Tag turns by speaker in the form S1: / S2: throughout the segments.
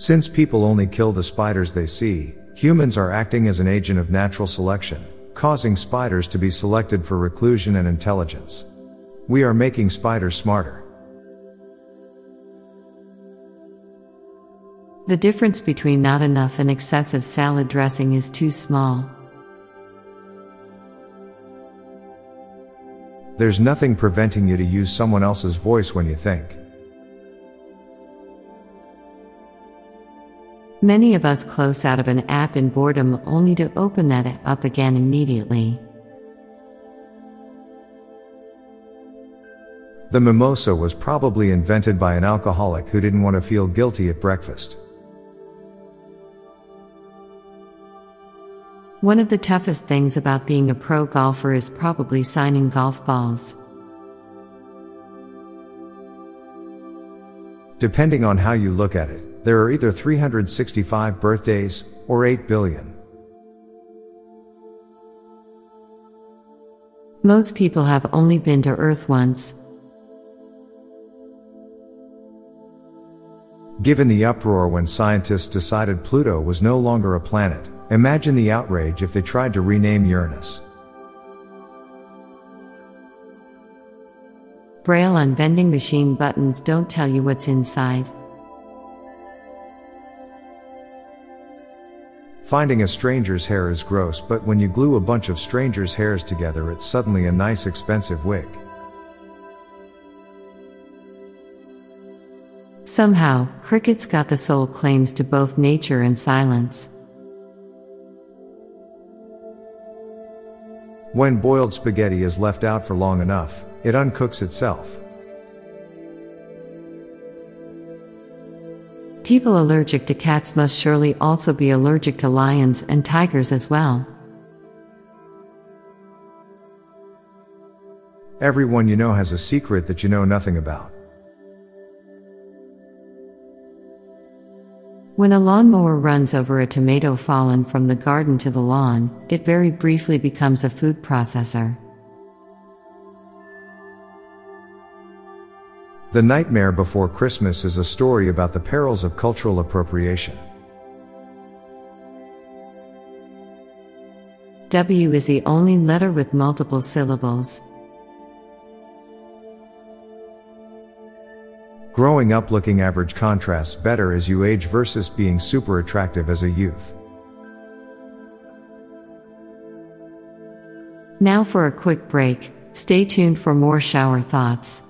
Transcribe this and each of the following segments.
S1: Since people only kill the spiders they see, humans are acting as an agent of natural selection, causing spiders to be selected for reclusion and intelligence. We are making spiders smarter.
S2: The difference between not enough and excessive salad dressing is too small.
S1: There's nothing preventing you to use someone else's voice when you think.
S2: Many of us close out of an app in boredom only to open that app up again immediately.
S1: The mimosa was probably invented by an alcoholic who didn't want to feel guilty at breakfast.
S2: One of the toughest things about being a pro golfer is probably signing golf balls.
S1: Depending on how you look at it, there are either 365 birthdays, or 8 billion.
S2: Most people have only been to Earth once.
S1: Given the uproar when scientists decided Pluto was no longer a planet, imagine the outrage if they tried to rename Uranus.
S2: Braille on vending machine buttons don't tell you what's inside.
S1: Finding a stranger's hair is gross, but when you glue a bunch of strangers' hairs together, it's suddenly a nice expensive wig.
S2: Somehow, crickets got the sole claims to both nature and silence.
S1: When boiled spaghetti is left out for long enough, it uncooks itself.
S2: People allergic to cats must surely also be allergic to lions and tigers as well.
S1: Everyone you know has a secret that you know nothing about.
S2: When a lawnmower runs over a tomato fallen from the garden to the lawn, it very briefly becomes a food processor.
S1: The Nightmare Before Christmas is a story about the perils of cultural appropriation.
S2: W is the only letter with multiple syllables.
S1: Growing up looking average contrasts better as you age versus being super attractive as a youth.
S2: Now for a quick break, stay tuned for more shower thoughts.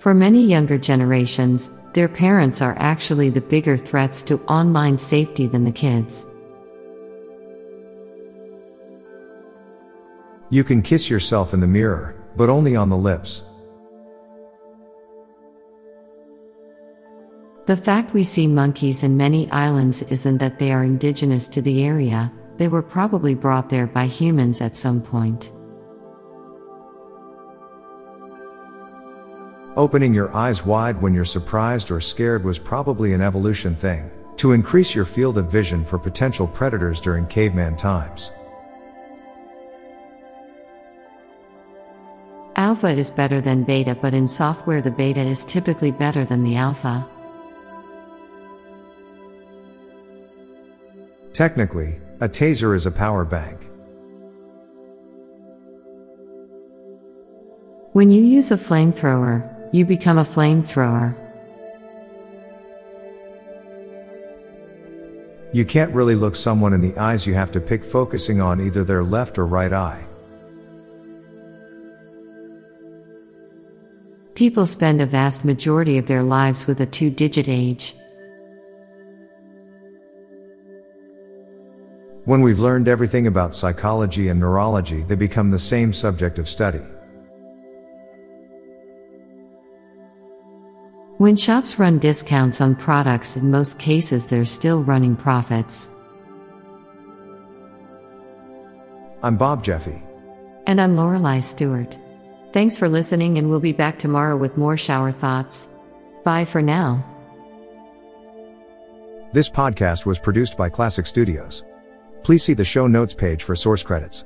S2: For many younger generations, their parents are actually the bigger threats to online safety than the kids.
S1: You can kiss yourself in the mirror, but only on the lips.
S2: The fact we see monkeys in many islands isn't that they are indigenous to the area, they were probably brought there by humans at some point.
S1: Opening your eyes wide when you're surprised or scared was probably an evolution thing, to increase your field of vision for potential predators during caveman times.
S2: Alpha is better than beta, but in software, the beta is typically better than the alpha.
S1: Technically, a taser is a power bank.
S2: When you use a flamethrower, you become a flamethrower.
S1: You can't really look someone in the eyes, you have to pick focusing on either their left or right eye.
S2: People spend a vast majority of their lives with a two digit age.
S1: When we've learned everything about psychology and neurology, they become the same subject of study.
S2: When shops run discounts on products, in most cases they're still running profits.
S1: I'm Bob Jeffy.
S2: And I'm Lorelei Stewart. Thanks for listening, and we'll be back tomorrow with more shower thoughts. Bye for now.
S1: This podcast was produced by Klassic Studios. Please see the show notes page for source credits.